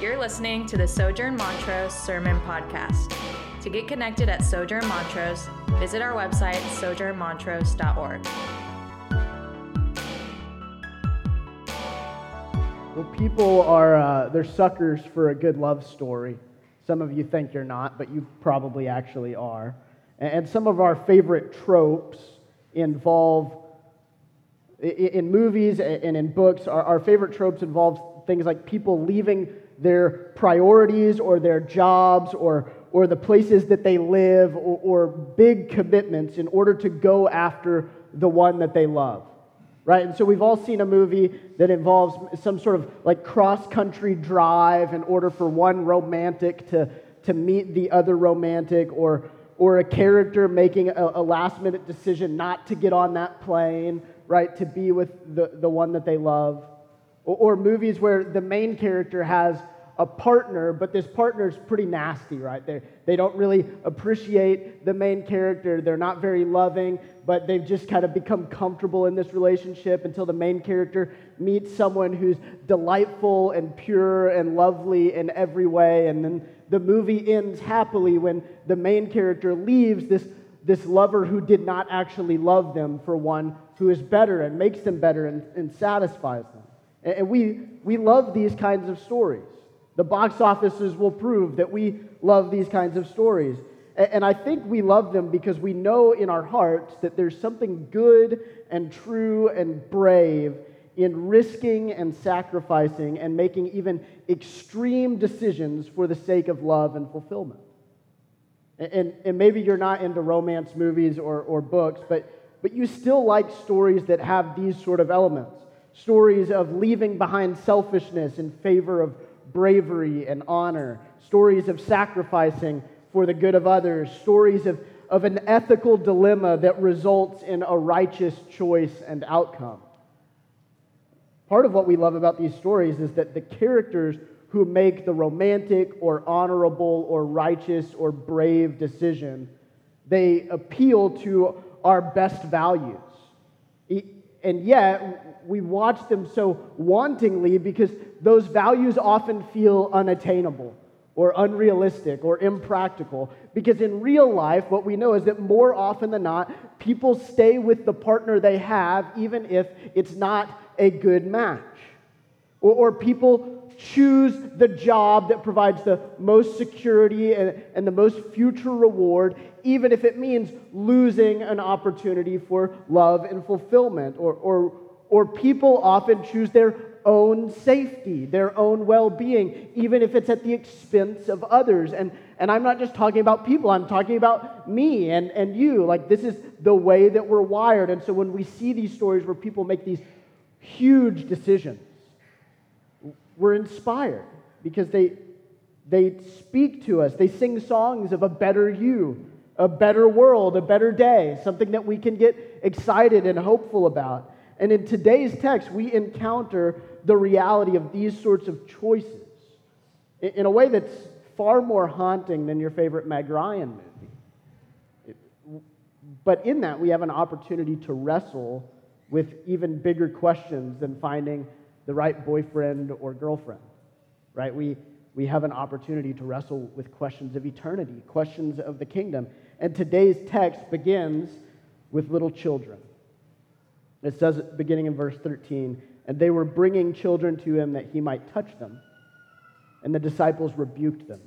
You're listening to the Sojourn Montrose Sermon Podcast. To get connected at Sojourn Montrose, visit our website, sojournmontrose.org. Well, people are uh, they're suckers for a good love story. Some of you think you're not, but you probably actually are. And some of our favorite tropes involve in movies and in books. Our favorite tropes involve things like people leaving their priorities or their jobs or, or the places that they live or, or big commitments in order to go after the one that they love right? And so we've all seen a movie that involves some sort of like cross country drive in order for one romantic to, to meet the other romantic, or, or a character making a, a last minute decision not to get on that plane, right? To be with the, the one that they love. Or, or movies where the main character has a partner, but this partner is pretty nasty, right? They, they don't really appreciate the main character. They're not very loving, but they've just kind of become comfortable in this relationship until the main character meets someone who's delightful and pure and lovely in every way. And then the movie ends happily when the main character leaves this, this lover who did not actually love them for one who is better and makes them better and, and satisfies them. And, we, we love these kinds of stories. The box offices will prove that we love these kinds of stories. And I think we love them because we know in our hearts that there's something good and true and brave in risking and sacrificing and making even extreme decisions for the sake of love and fulfillment. And, and maybe you're not into romance movies or, or books, but, but you still like stories that have these sort of elements stories of leaving behind selfishness in favor of bravery and honor, stories of sacrificing for the good of others, stories of, of an ethical dilemma that results in a righteous choice and outcome. Part of what we love about these stories is that the characters who make the romantic or honorable or righteous or brave decision, they appeal to our best values. And yet, we watch them so wantingly because those values often feel unattainable or unrealistic or impractical. Because in real life, what we know is that more often than not, people stay with the partner they have, even if it's not a good match. Or, or people choose the job that provides the most security and, and the most future reward, even if it means losing an opportunity for love and fulfillment. Or, or, or people often choose their own safety, their own well being, even if it's at the expense of others. And, and I'm not just talking about people, I'm talking about me and, and you. Like, this is the way that we're wired. And so when we see these stories where people make these huge decisions, we're inspired because they, they speak to us, they sing songs of a better you. A better world, a better day, something that we can get excited and hopeful about. And in today's text, we encounter the reality of these sorts of choices in a way that's far more haunting than your favorite Meg Ryan movie. But in that, we have an opportunity to wrestle with even bigger questions than finding the right boyfriend or girlfriend, right? We, we have an opportunity to wrestle with questions of eternity, questions of the kingdom. And today's text begins with little children. It says, beginning in verse 13, and they were bringing children to him that he might touch them. And the disciples rebuked them.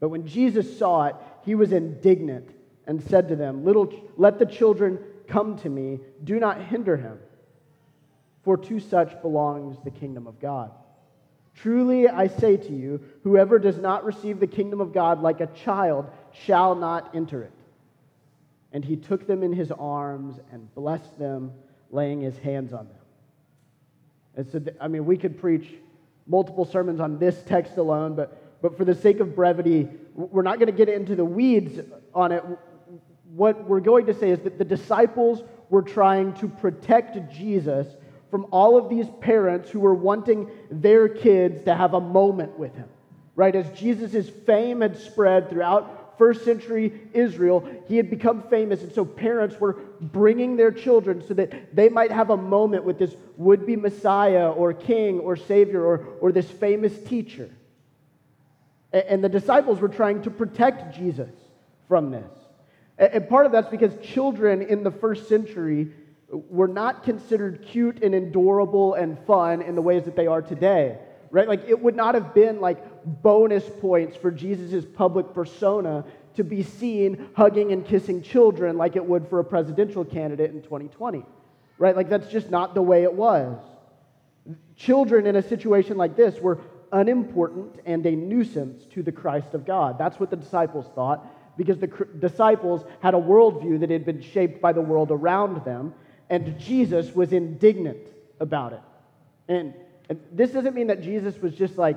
But when Jesus saw it, he was indignant and said to them, Little, Let the children come to me, do not hinder him, for to such belongs the kingdom of God. Truly I say to you, whoever does not receive the kingdom of God like a child shall not enter it. And he took them in his arms and blessed them laying his hands on them. And so, I mean, we could preach multiple sermons on this text alone, but, but for the sake of brevity, we're not going to get into the weeds on it. What we're going to say is that the disciples were trying to protect Jesus from all of these parents who were wanting their kids to have a moment with him. Right? As Jesus' fame had spread throughout first century Israel, he had become famous. And so parents were bringing their children so that they might have a moment with this would be Messiah or king or Savior or, or this famous teacher. And the disciples were trying to protect Jesus from this. And part of that's because children in the first century were not considered cute and adorable and fun in the ways that they are today, right? Like it would not have been like bonus points for Jesus' public persona to be seen hugging and kissing children like it would for a presidential candidate in 2020, right? Like that's just not the way it was. Children in a situation like this were unimportant and a nuisance to the Christ of God. That's what the disciples thought because the disciples had a worldview that had been shaped by the world around them, and Jesus was indignant about it. And, and this doesn't mean that Jesus was just like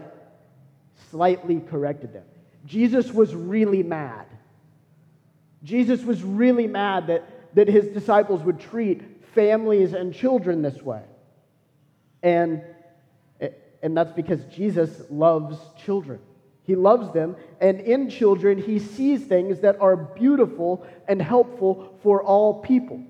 slightly corrected them. Jesus was really mad. Jesus was really mad that, that his disciples would treat families and children this way. And, and that's because Jesus loves children. He loves them, and in children, he sees things that are beautiful and helpful for all people.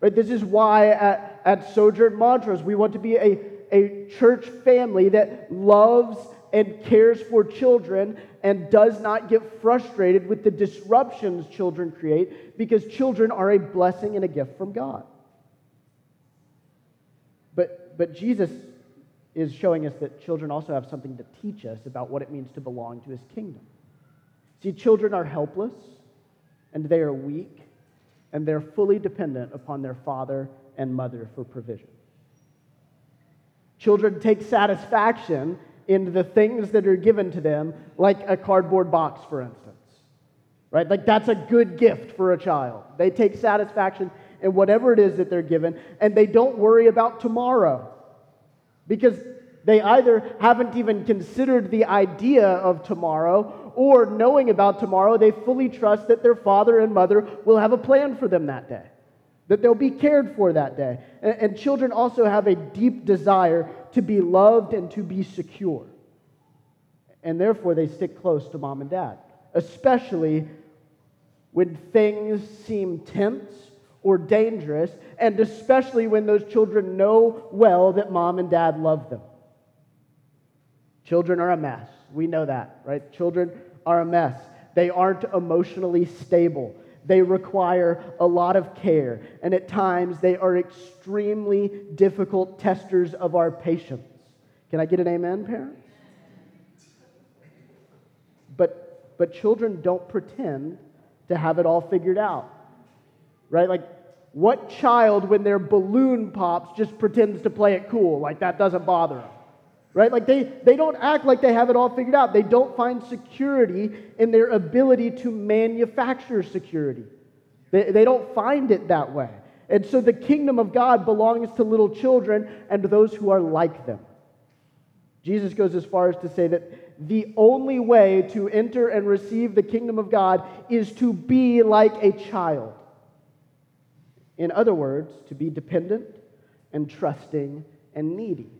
Right? This is why at, at Sojourn Montrose, we want to be a, a church family that loves and cares for children and does not get frustrated with the disruptions children create because children are a blessing and a gift from God. But, but Jesus is showing us that children also have something to teach us about what it means to belong to his kingdom. See, children are helpless and they are weak and they're fully dependent upon their father and mother for provision. Children take satisfaction in the things that are given to them, like a cardboard box, for instance. Right? Like that's a good gift for a child. They take satisfaction in whatever it is that they're given, and they don't worry about tomorrow because they either haven't even considered the idea of tomorrow or knowing about tomorrow, they fully trust that their father and mother will have a plan for them that day, that they'll be cared for that day. And, and children also have a deep desire to be loved and to be secure. And therefore, they stick close to mom and dad, especially when things seem tense or dangerous, and especially when those children know well that mom and dad love them. Children are a mess. We know that, right? Children are a mess. They aren't emotionally stable. They require a lot of care, and at times they are extremely difficult testers of our patience. Can I get an amen, parents? But, but children don't pretend to have it all figured out, right? Like, what child, when their balloon pops, just pretends to play it cool? Like, that doesn't bother them right? Like they, they don't act like they have it all figured out. They don't find security in their ability to manufacture security. They, they don't find it that way. And so the kingdom of God belongs to little children and those who are like them. Jesus goes as far as to say that the only way to enter and receive the kingdom of God is to be like a child. In other words, to be dependent and trusting and needy.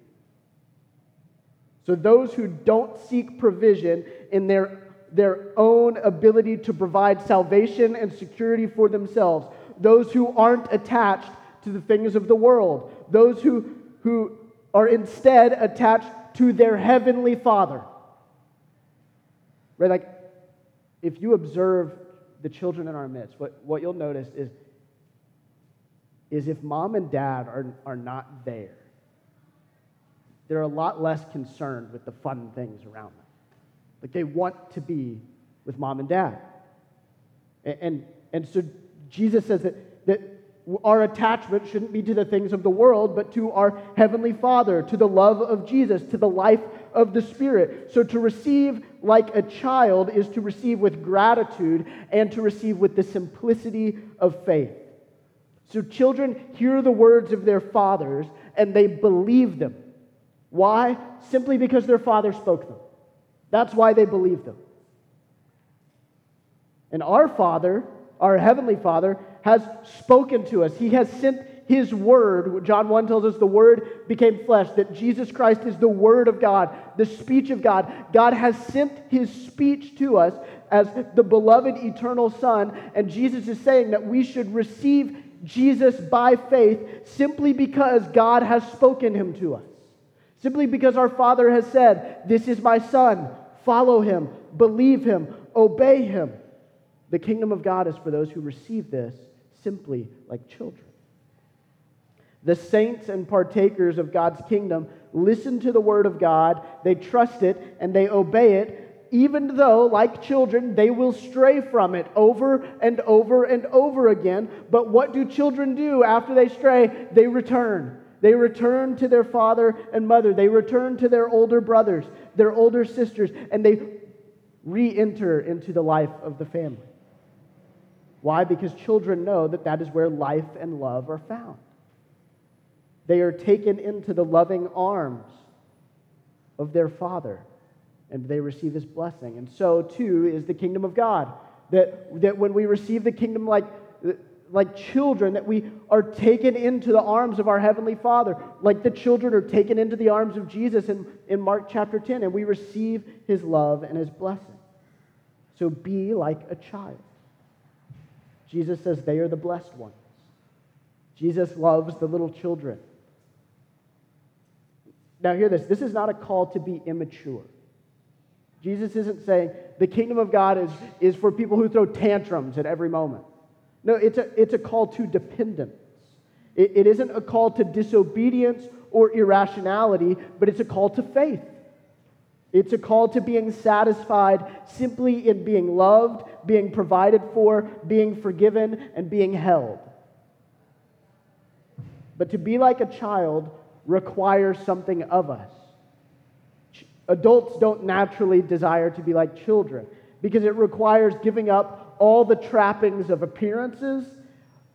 So those who don't seek provision in their, their own ability to provide salvation and security for themselves, those who aren't attached to the things of the world, those who, who are instead attached to their heavenly Father. Right? Like, if you observe the children in our midst, what, what you'll notice is, is if mom and dad are, are not there, they're a lot less concerned with the fun things around them. Like they want to be with mom and dad. And, and, and so Jesus says that, that our attachment shouldn't be to the things of the world, but to our Heavenly Father, to the love of Jesus, to the life of the Spirit. So to receive like a child is to receive with gratitude and to receive with the simplicity of faith. So children hear the words of their fathers and they believe them. Why? Simply because their father spoke them. That's why they believed them. And our Father, our Heavenly Father, has spoken to us. He has sent His Word. John 1 tells us the Word became flesh, that Jesus Christ is the Word of God, the speech of God. God has sent His speech to us as the beloved eternal Son. And Jesus is saying that we should receive Jesus by faith simply because God has spoken Him to us. Simply because our Father has said, This is my Son, follow him, believe him, obey him. The kingdom of God is for those who receive this simply like children. The saints and partakers of God's kingdom listen to the word of God, they trust it, and they obey it, even though, like children, they will stray from it over and over and over again. But what do children do after they stray? They return. They return to their father and mother. They return to their older brothers, their older sisters, and they re enter into the life of the family. Why? Because children know that that is where life and love are found. They are taken into the loving arms of their Father, and they receive His blessing. And so, too, is the kingdom of God. That, that when we receive the kingdom like, like children, that we are taken into the arms of our Heavenly Father, like the children are taken into the arms of Jesus in, in Mark chapter 10, and we receive His love and His blessing. So be like a child. Jesus says they are the blessed ones. Jesus loves the little children. Now, hear this this is not a call to be immature. Jesus isn't saying the kingdom of God is, is for people who throw tantrums at every moment. No, it's a, it's a call to dependence. It, it isn't a call to disobedience or irrationality, but it's a call to faith. It's a call to being satisfied simply in being loved, being provided for, being forgiven, and being held. But to be like a child requires something of us. Adults don't naturally desire to be like children because it requires giving up all the trappings of appearances,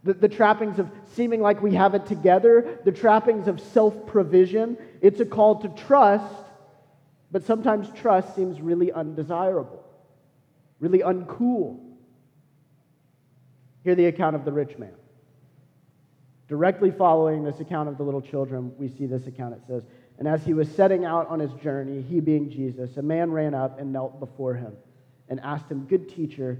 the, the trappings of seeming like we have it together, the trappings of self provision. It's a call to trust, but sometimes trust seems really undesirable, really uncool. Hear the account of the rich man. Directly following this account of the little children, we see this account. It says, And as he was setting out on his journey, he being Jesus, a man ran up and knelt before him and asked him, Good teacher,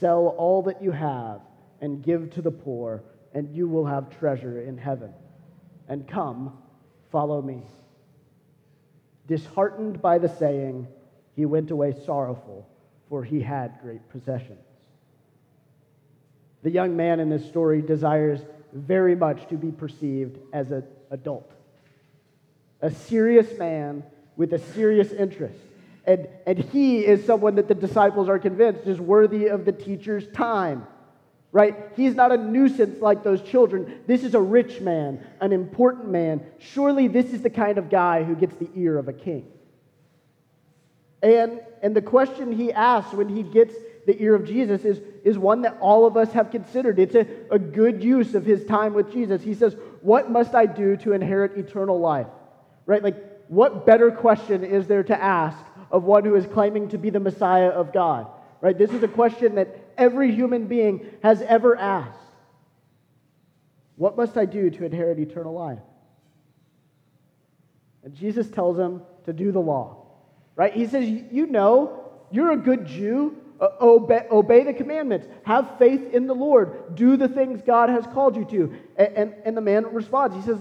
sell all that you have and give to the poor, and you will have treasure in heaven. And come, follow me. Disheartened by the saying, he went away sorrowful, for he had great possessions. The young man in this story desires very much to be perceived as an adult, a serious man with a serious interest. And, and he is someone that the disciples are convinced is worthy of the teacher's time. Right? He's not a nuisance like those children. This is a rich man, an important man. Surely this is the kind of guy who gets the ear of a king. And, and the question he asks when he gets the ear of Jesus is, is one that all of us have considered. It's a, a good use of his time with Jesus. He says, What must I do to inherit eternal life? Right? Like, what better question is there to ask of one who is claiming to be the Messiah of God? Right? This is a question that every human being has ever asked. What must I do to inherit eternal life? And Jesus tells him to do the law. Right? He says, You know, you're a good Jew. Uh, obey, obey, the commandments. Have faith in the Lord. Do the things God has called you to. And, and, and the man responds. He says,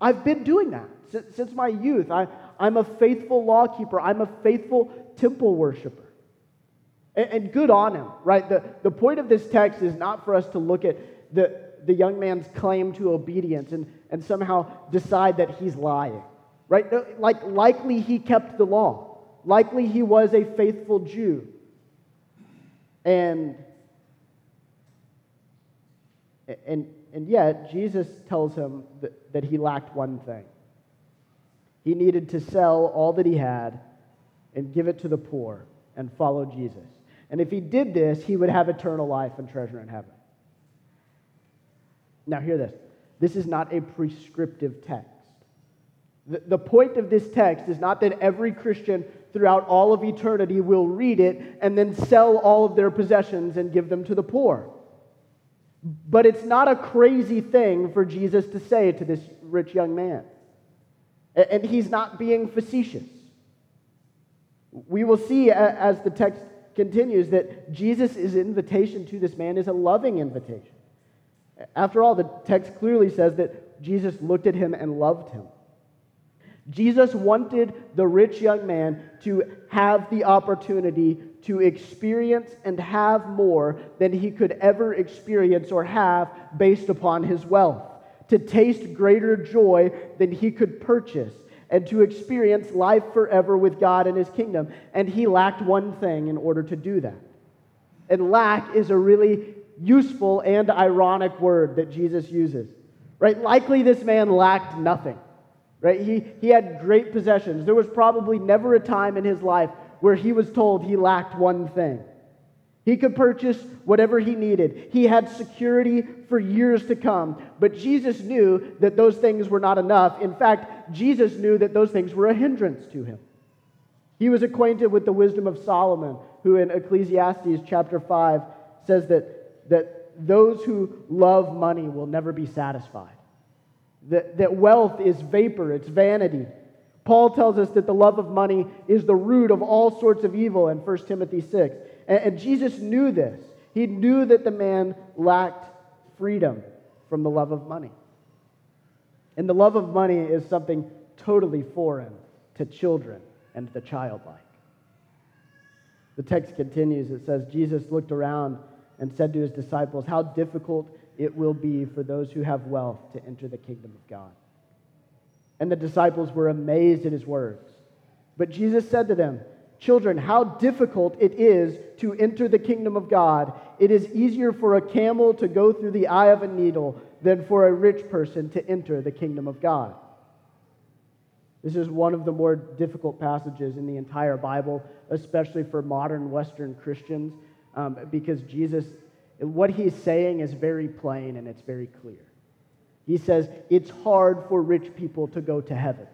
I've been doing that since, since my youth. I, I'm a faithful lawkeeper. I'm a faithful temple worshiper. And, and good on him, right? The, the point of this text is not for us to look at the, the young man's claim to obedience and, and somehow decide that he's lying, right? Like, likely he kept the law. Likely he was a faithful Jew. And, and, and yet, Jesus tells him that, that he lacked one thing. He needed to sell all that he had and give it to the poor and follow Jesus. And if he did this, he would have eternal life and treasure in heaven. Now, hear this this is not a prescriptive text. The, the point of this text is not that every Christian throughout all of eternity will read it and then sell all of their possessions and give them to the poor. But it's not a crazy thing for Jesus to say to this rich young man. And he's not being facetious. We will see as the text continues that Jesus' invitation to this man is a loving invitation. After all, the text clearly says that Jesus looked at him and loved him. Jesus wanted the rich young man to have the opportunity to experience and have more than he could ever experience or have based upon his wealth, to taste greater joy than he could purchase, and to experience life forever with God and his kingdom. And he lacked one thing in order to do that. And lack is a really useful and ironic word that Jesus uses. Right? Likely this man lacked nothing. Right? He, he had great possessions. There was probably never a time in his life where he was told he lacked one thing. He could purchase whatever he needed. He had security for years to come. But Jesus knew that those things were not enough. In fact, Jesus knew that those things were a hindrance to him. He was acquainted with the wisdom of Solomon, who in Ecclesiastes chapter 5 says that, that those who love money will never be satisfied. That, that wealth is vapor, it's vanity. Paul tells us that the love of money is the root of all sorts of evil in 1 Timothy 6. And, and Jesus knew this. He knew that the man lacked freedom from the love of money. And the love of money is something totally foreign to children and the childlike. The text continues. It says, Jesus looked around and said to his disciples, How difficult it will be for those who have wealth to enter the kingdom of God. And the disciples were amazed at his words. But Jesus said to them, Children, how difficult it is to enter the kingdom of God. It is easier for a camel to go through the eye of a needle than for a rich person to enter the kingdom of God. This is one of the more difficult passages in the entire Bible, especially for modern Western Christians, um, because Jesus, what he's saying is very plain and it's very clear. He says it's hard for rich people to go to heaven.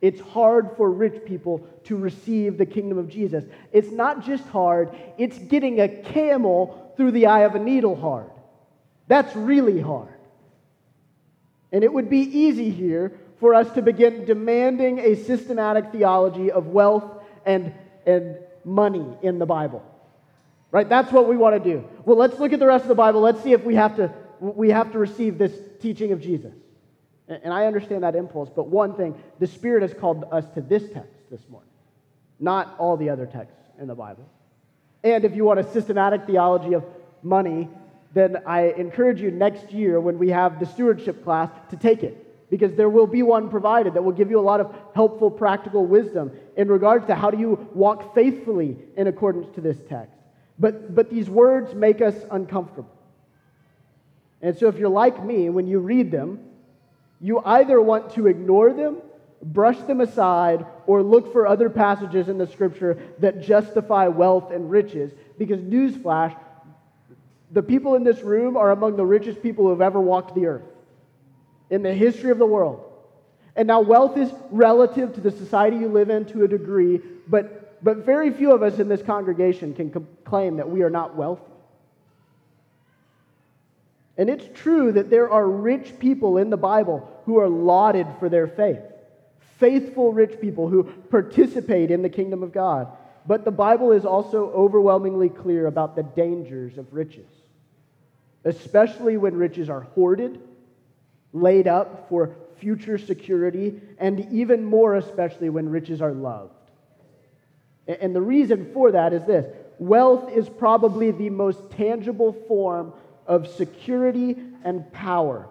It's hard for rich people to receive the kingdom of Jesus. It's not just hard, it's getting a camel through the eye of a needle hard. That's really hard. And it would be easy here for us to begin demanding a systematic theology of wealth and, and money in the Bible. Right? That's what we want to do. Well, let's look at the rest of the Bible. Let's see if we have to, we have to receive this teaching of Jesus. And I understand that impulse, but one thing, the Spirit has called us to this text this morning, not all the other texts in the Bible. And if you want a systematic theology of money, then I encourage you next year when we have the stewardship class to take it. Because there will be one provided that will give you a lot of helpful practical wisdom in regards to how do you walk faithfully in accordance to this text. But, but these words make us uncomfortable. And so if you're like me, when you read them, you either want to ignore them, brush them aside, or look for other passages in the scripture that justify wealth and riches. Because, newsflash, the people in this room are among the richest people who have ever walked the earth in the history of the world. And now, wealth is relative to the society you live in to a degree, but, but very few of us in this congregation can claim that we are not wealthy. And it's true that there are rich people in the Bible who are lauded for their faith, faithful rich people who participate in the kingdom of God. But the Bible is also overwhelmingly clear about the dangers of riches, especially when riches are hoarded, laid up for future security, and even more especially when riches are loved. And the reason for that is this wealth is probably the most tangible form of security and power.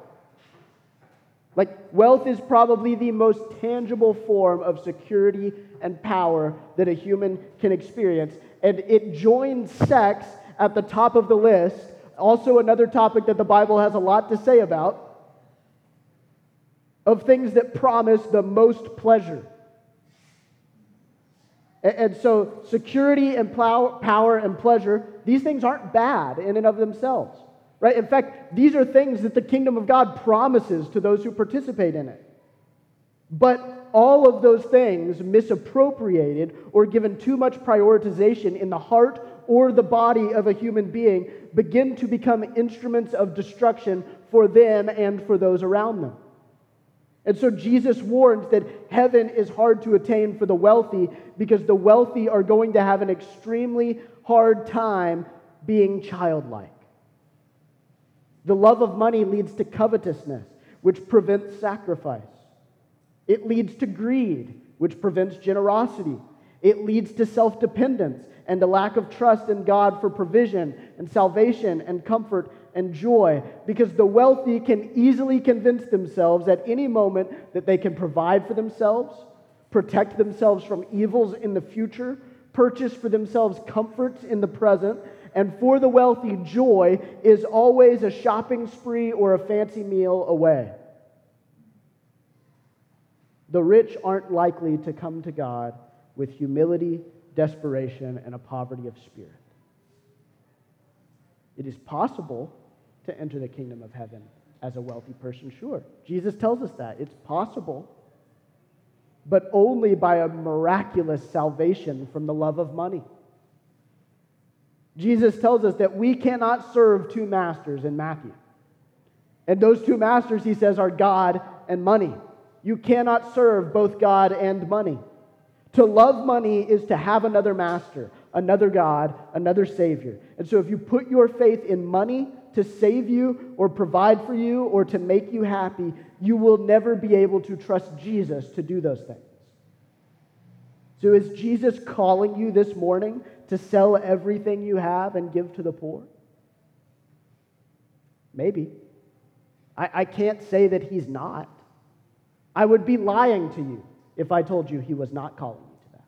Like, wealth is probably the most tangible form of security and power that a human can experience. And it joins sex at the top of the list. Also, another topic that the Bible has a lot to say about of things that promise the most pleasure. And so, security and power and pleasure, these things aren't bad in and of themselves. Right? In fact, these are things that the kingdom of God promises to those who participate in it. But all of those things misappropriated or given too much prioritization in the heart or the body of a human being begin to become instruments of destruction for them and for those around them. And so Jesus warns that heaven is hard to attain for the wealthy because the wealthy are going to have an extremely hard time being childlike. The love of money leads to covetousness, which prevents sacrifice. It leads to greed, which prevents generosity. It leads to self dependence and a lack of trust in God for provision and salvation and comfort and joy because the wealthy can easily convince themselves at any moment that they can provide for themselves, protect themselves from evils in the future, purchase for themselves comforts in the present, and for the wealthy, joy is always a shopping spree or a fancy meal away. The rich aren't likely to come to God with humility, desperation, and a poverty of spirit. It is possible to enter the kingdom of heaven as a wealthy person, sure. Jesus tells us that. It's possible, but only by a miraculous salvation from the love of money. Jesus tells us that we cannot serve two masters in Matthew. And those two masters, he says, are God and money. You cannot serve both God and money. To love money is to have another master, another God, another Savior. And so if you put your faith in money to save you or provide for you or to make you happy, you will never be able to trust Jesus to do those things. So is Jesus calling you this morning to sell everything you have and give to the poor? Maybe. I, I can't say that he's not. I would be lying to you if I told you he was not calling you to that.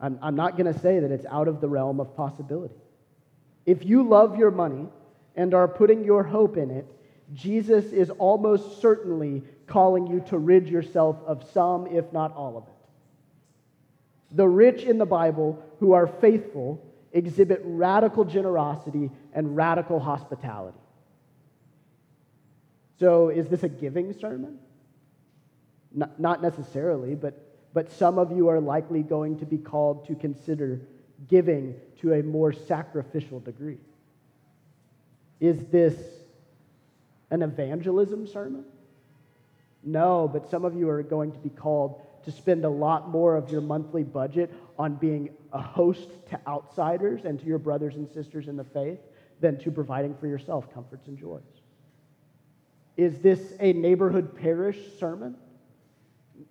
I'm, I'm not going to say that it's out of the realm of possibility. If you love your money and are putting your hope in it, Jesus is almost certainly calling you to rid yourself of some, if not all of it. The rich in the Bible who are faithful exhibit radical generosity and radical hospitality. So, is this a giving sermon? Not, necessarily, but, but some of you are likely going to be called to consider giving to a more sacrificial degree. Is this an evangelism sermon? No, but some of you are going to be called to spend a lot more of your monthly budget on being a host to outsiders and to your brothers and sisters in the faith than to providing for yourself comforts and joys. Is this a neighborhood parish sermon?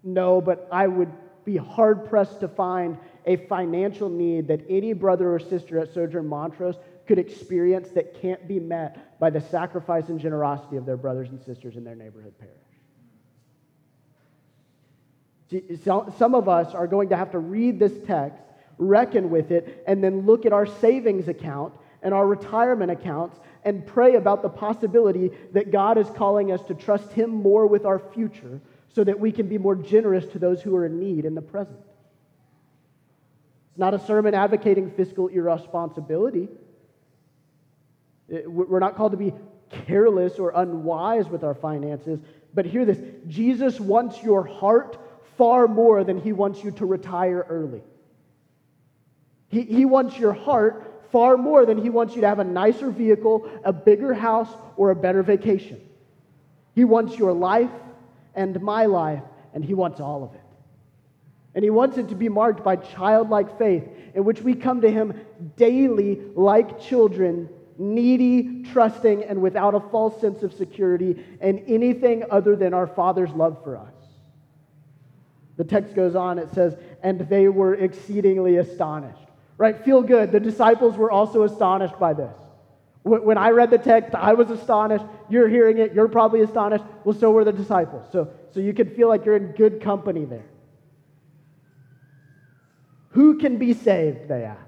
No, but I would be hard pressed to find a financial need that any brother or sister at Sojourn Montrose could experience that can't be met by the sacrifice and generosity of their brothers and sisters in their neighborhood parish. Some of us are going to have to read this text, reckon with it, and then look at our savings account and our retirement accounts and pray about the possibility that God is calling us to trust Him more with our future so that we can be more generous to those who are in need in the present. It's not a sermon advocating fiscal irresponsibility. We're not called to be careless or unwise with our finances, but hear this Jesus wants your heart far more than he wants you to retire early. He, he wants your heart far more than he wants you to have a nicer vehicle, a bigger house, or a better vacation. He wants your life and my life, and he wants all of it. And he wants it to be marked by childlike faith, in which we come to him daily like children, needy, trusting, and without a false sense of security and anything other than our Father's love for us. The text goes on, it says, and they were exceedingly astonished. Right? Feel good. The disciples were also astonished by this. When I read the text, I was astonished. You're hearing it, you're probably astonished. Well, so were the disciples. So, so you can feel like you're in good company there. Who can be saved? They asked.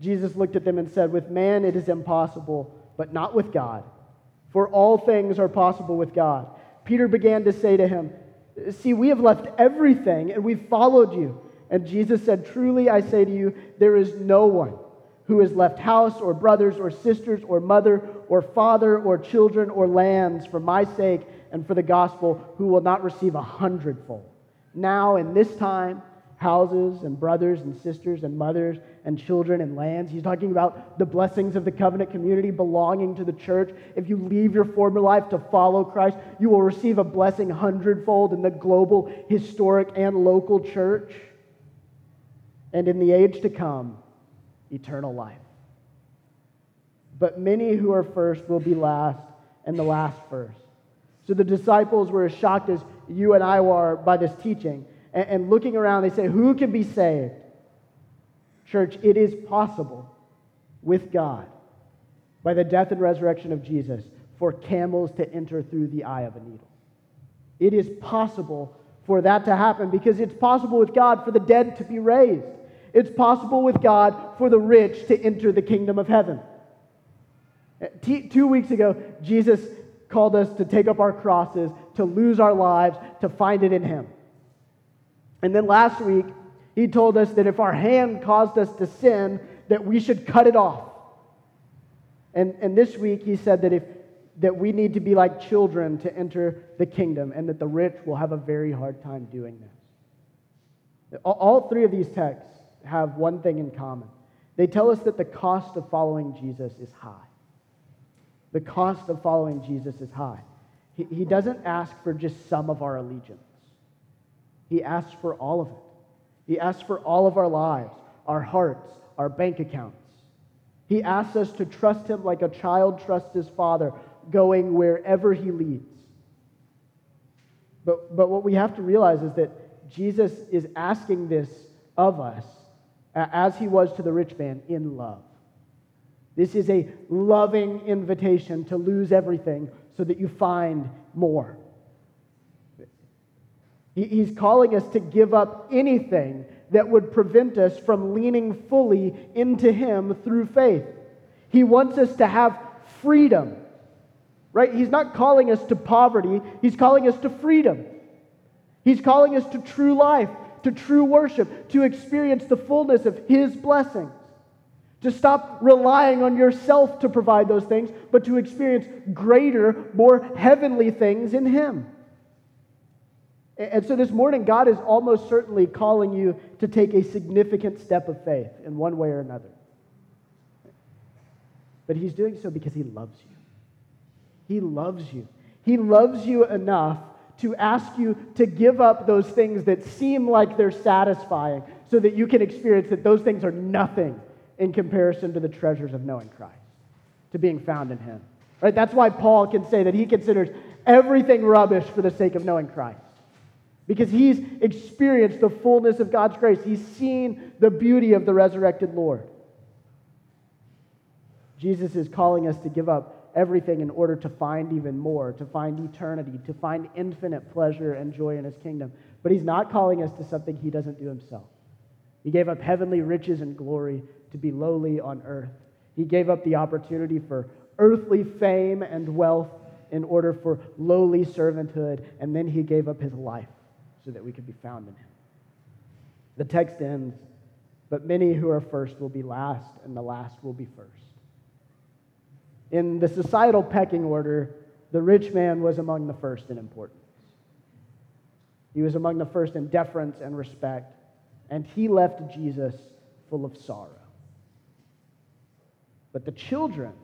Jesus looked at them and said, With man it is impossible, but not with God. For all things are possible with God. Peter began to say to him, See, we have left everything and we've followed you. And Jesus said, Truly I say to you, there is no one who has left house or brothers or sisters or mother or father or children or lands for my sake and for the gospel who will not receive a hundredfold. Now, in this time, houses and brothers and sisters and mothers and children and lands. He's talking about the blessings of the covenant community belonging to the church. If you leave your former life to follow Christ, you will receive a blessing hundredfold in the global, historic, and local church. And in the age to come, eternal life. But many who are first will be last, and the last first. So the disciples were as shocked as you and I were by this teaching. And, and looking around, they say, Who can be saved? Church, it is possible with God, by the death and resurrection of Jesus, for camels to enter through the eye of a needle. It is possible for that to happen because it's possible with God for the dead to be raised. It's possible with God for the rich to enter the kingdom of heaven. Two weeks ago, Jesus called us to take up our crosses, to lose our lives, to find it in Him. And then last week, He told us that if our hand caused us to sin, that we should cut it off. And, and this week, He said that, if, that we need to be like children to enter the kingdom, and that the rich will have a very hard time doing this. All, three of these texts have one thing in common they tell us that the cost of following Jesus is high. The cost of following Jesus is high. He, he doesn't ask for just some of our allegiance, He asks for all of it. He asks for all of our lives, our hearts, our bank accounts. He asks us to trust Him like a child trusts his father, going wherever He leads. But, but what we have to realize is that Jesus is asking this of us as He was to the rich man in love. This is a loving invitation to lose everything so that you find more. He's calling us to give up anything that would prevent us from leaning fully into Him through faith. He wants us to have freedom, right? He's not calling us to poverty, He's calling us to freedom. He's calling us to true life, to true worship, to experience the fullness of His blessings to stop relying on yourself to provide those things, but to experience greater, more heavenly things in Him. And so this morning, God is almost certainly calling you to take a significant step of faith in one way or another. But He's doing so because He loves you. He loves you. He loves you enough to ask you to give up those things that seem like they're satisfying so that you can experience that those things are nothing in comparison to the treasures of knowing Christ, to being found in Him. Right? That's why Paul can say that he considers everything rubbish for the sake of knowing Christ. Because he's experienced the fullness of God's grace. He's seen the beauty of the resurrected Lord. Jesus is calling us to give up everything in order to find even more, to find eternity, to find infinite pleasure and joy in his kingdom. But he's not calling us to something he doesn't do himself. He gave up heavenly riches and glory to be lowly on earth. He gave up the opportunity for earthly fame and wealth in order for lowly servanthood, and then he gave up his life so that we could be found in him. The text ends, but many who are first will be last, and the last will be first. In the societal pecking order, the rich man was among the first in importance. He was among the first in deference and respect, and he left Jesus full of sorrow. But the children,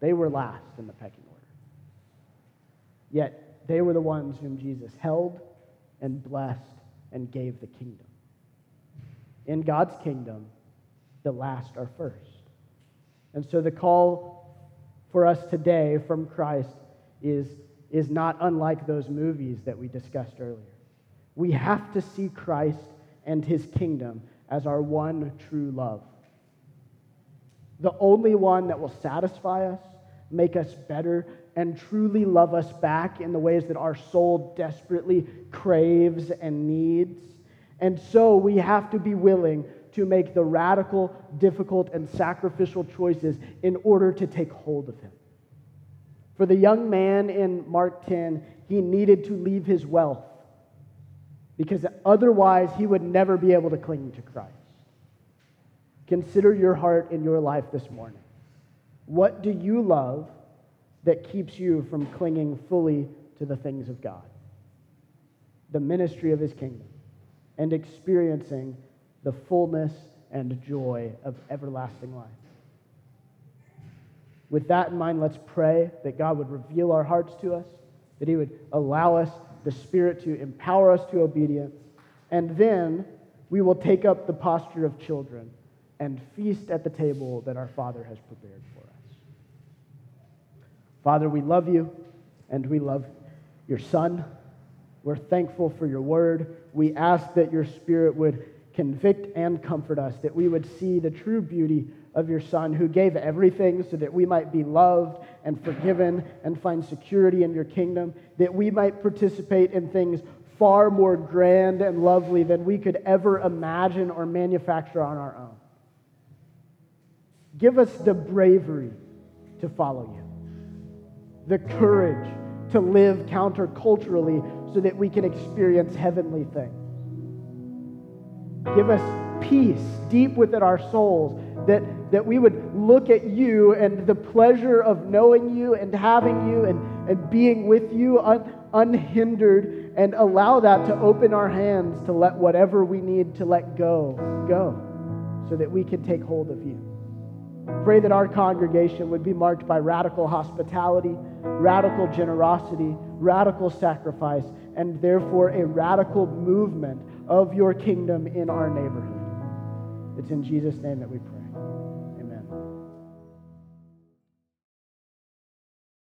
they were last in the pecking order. Yet they were the ones whom Jesus held and blessed and gave the kingdom. In God's kingdom, the last are first. And so the call for us today from Christ is, is not unlike those movies that we discussed earlier. We have to see Christ and his kingdom as our one true love the only one that will satisfy us, make us better, and truly love us back in the ways that our soul desperately craves and needs. And so we have to be willing to make the radical, difficult, and sacrificial choices in order to take hold of Him. For the young man in Mark 10, he needed to leave his wealth because otherwise he would never be able to cling to Christ. Consider your heart in your life this morning. What do you love that keeps you from clinging fully to the things of God, the ministry of his kingdom, and experiencing the fullness and joy of everlasting life. With that in mind, let's pray that God would reveal our hearts to us, that he would allow us, the Spirit, to empower us to obedience, and then we will take up the posture of children and feast at the table that our Father has prepared. Father, we love you and we love your Son. We're thankful for your word. We ask that your Spirit would convict and comfort us, that we would see the true beauty of your Son who gave everything so that we might be loved and forgiven and find security in your kingdom, that we might participate in things far more grand and lovely than we could ever imagine or manufacture on our own. Give us the bravery to follow you, the courage to live counterculturally so that we can experience heavenly things. Give us peace deep within our souls that, that we would look at you and the pleasure of knowing you and having you and, and being with you un, unhindered and allow that to open our hands to let whatever we need to let go go so that we can take hold of you. Pray that our congregation would be marked by radical hospitality, radical generosity, radical sacrifice, and therefore a radical movement of your kingdom in our neighborhood. It's in Jesus' name that we pray.